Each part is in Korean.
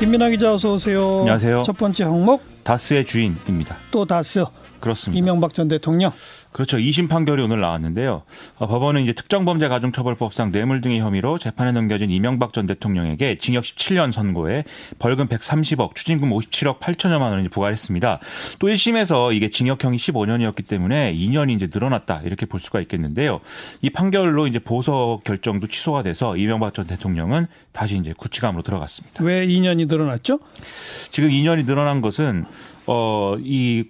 김민아 기자 어서 오세요. 안녕하세요. 첫 번째 항목 다스의 주인입니다. 또 다스. 그렇습니다. 이명박 전 대통령. 그렇죠. 2심 판결이 오늘 나왔는데요. 어, 법원은 이제 특정범죄 가중처벌법상 뇌물 등의 혐의로 재판에 넘겨진 이명박 전 대통령에게 징역 17년 선고에 벌금 130억, 추징금 57억 8천여만 원을 부과했습니다. 또 1심에서 이게 징역형이 15년이었기 때문에 2년이 이제 늘어났다 이렇게 볼 수가 있겠는데요. 이 판결로 이제 보석 결정도 취소가 돼서 이명박 전 대통령은 다시 이제 구치감으로 들어갔습니다. 왜 2년이 늘어났죠? 지금 2년이 늘어난 것은 어이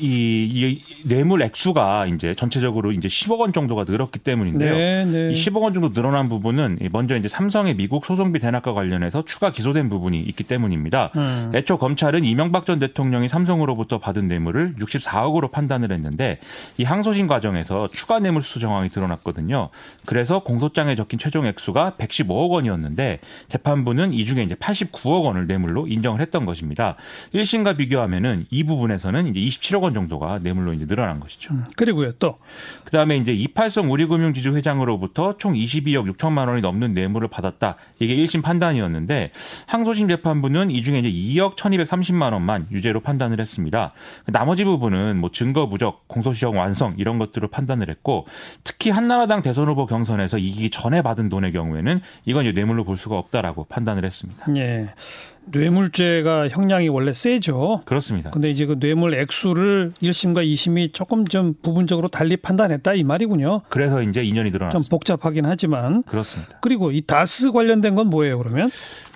이, 이 뇌물 액수가 이제 전체적으로 이제 10억 원 정도가 늘었기 때문인데요. 네, 네. 이 10억 원 정도 늘어난 부분은 먼저 이제 삼성의 미국 소송비 대납과 관련해서 추가 기소된 부분이 있기 때문입니다. 음. 애초 검찰은 이명박 전 대통령이 삼성으로부터 받은 뇌물을 64억으로 판단을 했는데 이 항소심 과정에서 추가 뇌물 수수 정황이 드러났거든요. 그래서 공소장에 적힌 최종 액수가 115억 원이었는데 재판부는 이 중에 이제 89억 원을 뇌물로 인정을 했던 것입니다. 1심과 비교하면은 이 부분에서는 이제 27억 원원 정도가 뇌물로 이제 늘어난 것이죠. 음, 그리고요 또 그다음에 이제 이팔성 우리금융지주 회장으로부터 총 22억 6천만 원이 넘는 뇌물을 받았다. 이게 1심 판단이었는데 항소심 재판부는 이 중에 이제 2억 1,230만 원만 유죄로 판단을 했습니다. 나머지 부분은 뭐 증거 부족, 공소시효 완성 이런 것들을 판단을 했고 특히 한나라당 대선 후보 경선에서 이기기 전에 받은 돈의 경우에는 이건 이제 뇌물로 볼 수가 없다라고 판단을 했습니다. 예. 뇌물죄가 형량이 원래 세죠. 그렇습니다. 근데 이제 그 뇌물 액수를 1심과 2심이 조금 좀 부분적으로 달리 판단했다 이 말이군요. 그래서 이제 2년이 늘어났습니다. 좀 복잡하긴 하지만 그렇습니다. 그리고 이 다스 관련된 건 뭐예요, 그러면?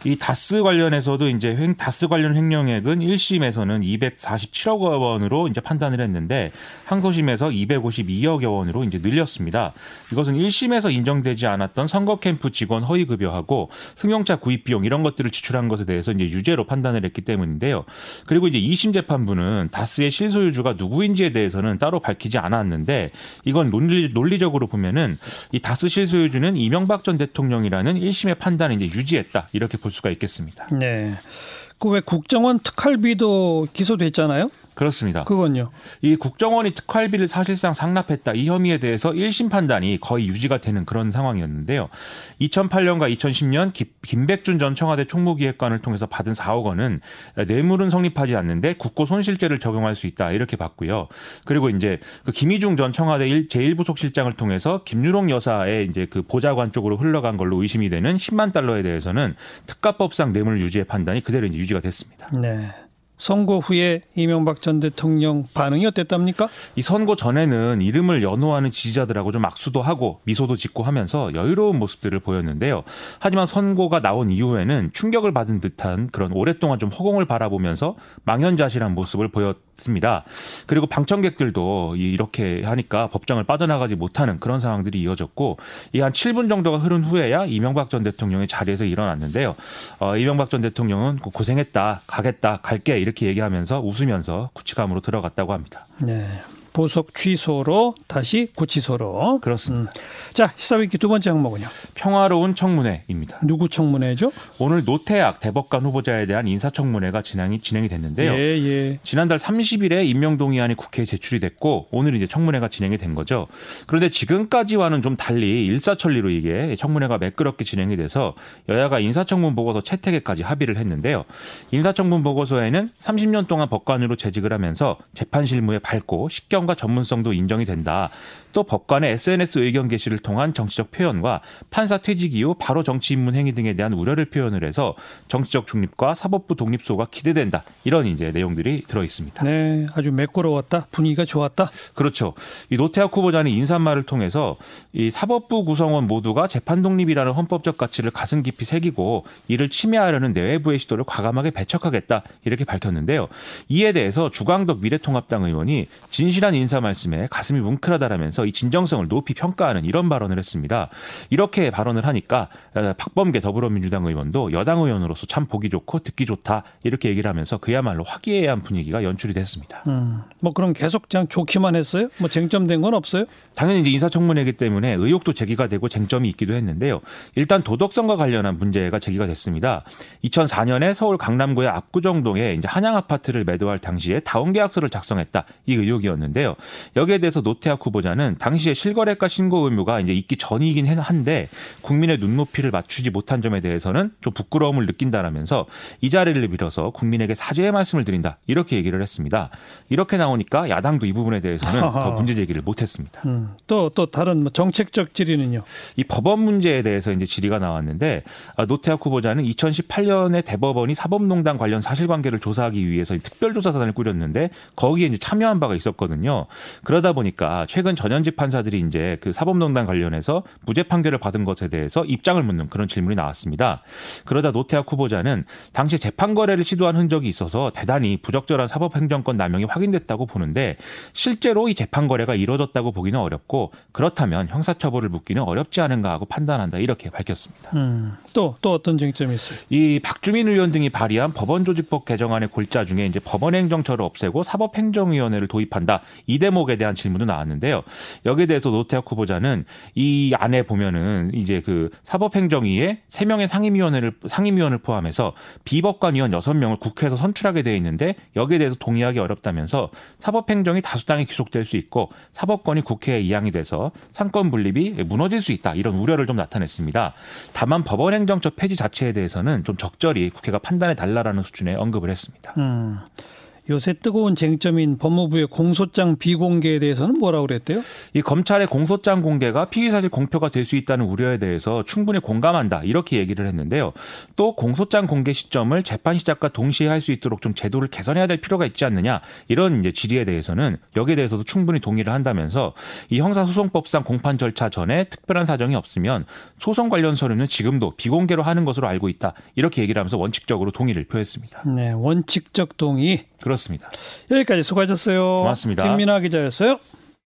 이 다스 관련해서도 이제 횡 다스 관련 횡령액은 1심에서는 247억 원으로 이제 판단을 했는데 항소심에서 252억여 원으로 이제 늘렸습니다. 이것은 1심에서 인정되지 않았던 선거 캠프 직원 허위 급여하고 승용차 구입 비용 이런 것들을 지출한 것에 대해서 이제 유죄로 판단을 했기 때문인데요. 그리고 이제 2심 재판부는 다스의 실소유주가 누구인지에 대해서는 따로 밝히지 않았는데 이건 논리, 논리적으로 보면은 이 다스 실소유주는 이명박 전 대통령이라는 1심의 판단을 이제 유지했다 이렇게 볼 수가 있겠습니다. 네. 그 왜 국정원 특활비도 기소됐잖아요? 그렇습니다. 그건요. 이 국정원이 특활비를 사실상 상납했다 이 혐의에 대해서 1심 판단이 거의 유지가 되는 그런 상황이었는데요. 2008년과 2010년 김백준 전 청와대 총무기획관을 통해서 받은 4억 원은 뇌물은 성립하지 않는데 국고 손실죄를 적용할 수 있다 이렇게 봤고요. 그리고 이제 그 김희중 전 청와대 제1부속 실장을 통해서 김유롱 여사의 이제 그 보좌관 쪽으로 흘러간 걸로 의심이 되는 10만 달러에 대해서는 특가법상 뇌물 유지의 판단이 그대로 이제 유지가 됐습니다. 네. 선거 후에 이명박 전 대통령 반응이 어땠답니까? 이 선거 전에는 이름을 연호하는 지지자들하고 좀 악수도 하고 미소도 짓고 하면서 여유로운 모습들을 보였는데요. 하지만 선거가 나온 이후에는 충격을 받은 듯한 그런 오랫동안 좀 허공을 바라보면서 망연자실한 모습을 보였 습니다. 그리고 방청객들도 이렇게 하니까 법정을 빠져나가지 못하는 그런 상황들이 이어졌고 이 한 7분 정도가 흐른 후에야 이명박 전 대통령이 자리에서 일어났는데요. 어, 이명박 전 대통령은 고생했다, 가겠다, 갈게 이렇게 얘기하면서 웃으면서 구치감으로 들어갔다고 합니다. 네. 보석 취소로 다시 구치소로. 그렇습니다. 음. 자, 시사위키 두 번째 항목은요. 평화로운 청문회입니다. 누구 청문회죠? 오늘 노태악 대법관 후보자에 대한 인사청문회가 진행이, 진행이 됐는데요. 예, 예. 지난달 30일에 임명동의안이 국회에 제출이 됐고 오늘 이제 청문회가 진행이 된 거죠. 그런데 지금까지와는 좀 달리 일사천리로 이게 청문회가 매끄럽게 진행이 돼서 여야가 인사청문 보고서 채택에까지 합의를 했는데요. 인사청문 보고서에는 30년 동안 법관으로 재직을 하면서 재판 실무에 밝고 식경 신뢰성과 전문성도 인정이 된다. 또 법관의 SNS 의견 게시를 통한 정치적 표현과 판사 퇴직 이후 바로 정치 입문 행위 등에 대한 우려를 표현을 해서 정치적 중립과 사법부 독립소가 기대된다. 이런 이제 내용들이 들어 있습니다. 네, 아주 매끄러웠다. 분위기가 좋았다. 그렇죠. 이 노태학 후보자는 인사말을 통해서 이 사법부 구성원 모두가 재판 독립이라는 헌법적 가치를 가슴 깊이 새기고 이를 침해하려는 내외부의 시도를 과감하게 배척하겠다. 이렇게 밝혔는데요. 이에 대해서 주광덕 미래통합당 의원이 진실한 인사 말씀에 가슴이 뭉클하다라면서 이 진정성을 높이 평가하는 이런 발언을 했습니다. 이렇게 발언을 하니까 박범계 더불어민주당 의원도 여당 의원으로서 참 보기 좋고 듣기 좋다 이렇게 얘기를 하면서 그야말로 화기애애한 분위기가 연출이 됐습니다. 음, 뭐 그럼 계속 그냥 좋기만 했어요? 뭐 쟁점된 건 없어요? 당연히 이제 인사청문회이기 때문에 의혹도 제기가 되고 쟁점이 있기도 했는데요. 일단 도덕성과 관련한 문제가 제기가 됐습니다. 2004년에 서울 강남구의 압구정동에 이제 한양 아파트를 매도할 당시에 다운 계약서를 작성했다 이 의혹이었는데 요. 나왔는데요. 여기에 대해서 노태학 후보자는 당시에 실거래가 신고 의무가 이제 있기 전이긴 한데 국민의 눈높이를 맞추지 못한 점에 대해서는 좀 부끄러움을 느낀다라면서 이 자리를 빌어서 국민에게 사죄의 말씀을 드린다 이렇게 얘기를 했습니다. 이렇게 나오니까 야당도 이 부분에 대해서는 더 문제 제기를 못했습니다. 음, 또또 다른 뭐 정책적 질의는요? 이 법원 문제에 대해서 이제 질의가 나왔는데 아, 노태학 후보자는 2018년에 대법원이 사법농단 관련 사실관계를 조사하기 위해서 특별조사단을 꾸렸는데 거기에 이제 참여한 바가 있었거든요. 그러다 보니까 최근 전현직 판사들이 이제 그 사법농단 관련해서 무죄 판결을 받은 것에 대해서 입장을 묻는 그런 질문이 나왔습니다. 그러다 노태학 후보자는 당시 재판 거래를 시도한 흔적이 있어서 대단히 부적절한 사법행정권 남용이 확인됐다고 보는데 실제로 이 재판 거래가 이루어졌다고 보기는 어렵고 그렇다면 형사처벌을 묻기는 어렵지 않은가 하고 판단한다 이렇게 밝혔습니다. 음, 또, 또 어떤 쟁점이 있어요? 이 박주민 의원 등이 발의한 법원조직법 개정안의 골자 중에 이제 법원행정처를 없애고 사법행정위원회를 도입한다 이 대목에 대한 질문도 나왔는데요. 여기에 대해서 노태학 후보자는 이 안에 보면은 이제 그 사법행정위에 세 명의 상임위원회를 상임위원을 포함해서 비법관위원 여섯 명을 국회에서 선출하게 돼 있는데 여기에 대해서 동의하기 어렵다면서 사법행정이 다수당에 귀속될 수 있고 사법권이 국회에 이양이 돼서 상권 분립이 무너질 수 있다 이런 우려를 좀 나타냈습니다. 다만 법원행정처 폐지 자체에 대해서는 좀 적절히 국회가 판단해 달라라는 수준의 언급을 했습니다. 음. 요새 뜨거운 쟁점인 법무부의 공소장 비공개에 대해서는 뭐라고 그랬대요? 이 검찰의 공소장 공개가 피의 사실 공표가 될 수 있다는 우려에 대해서 충분히 공감한다 이렇게 얘기를 했는데요. 또 공소장 공개 시점을 재판 시작과 동시에 할 수 있도록 좀 제도를 개선해야 될 필요가 있지 않느냐 이런 이제 질의에 대해서는 여기에 대해서도 충분히 동의를 한다면서 이 형사소송법상 공판 절차 전에 특별한 사정이 없으면 소송 관련 서류는 지금도 비공개로 하는 것으로 알고 있다 이렇게 얘기를 하면서 원칙적으로 동의를 표했습니다. 네, 원칙적 동의. 그렇습니다. 여기까지 수고하셨어요. 고맙습니다. 김민아 기자였어요.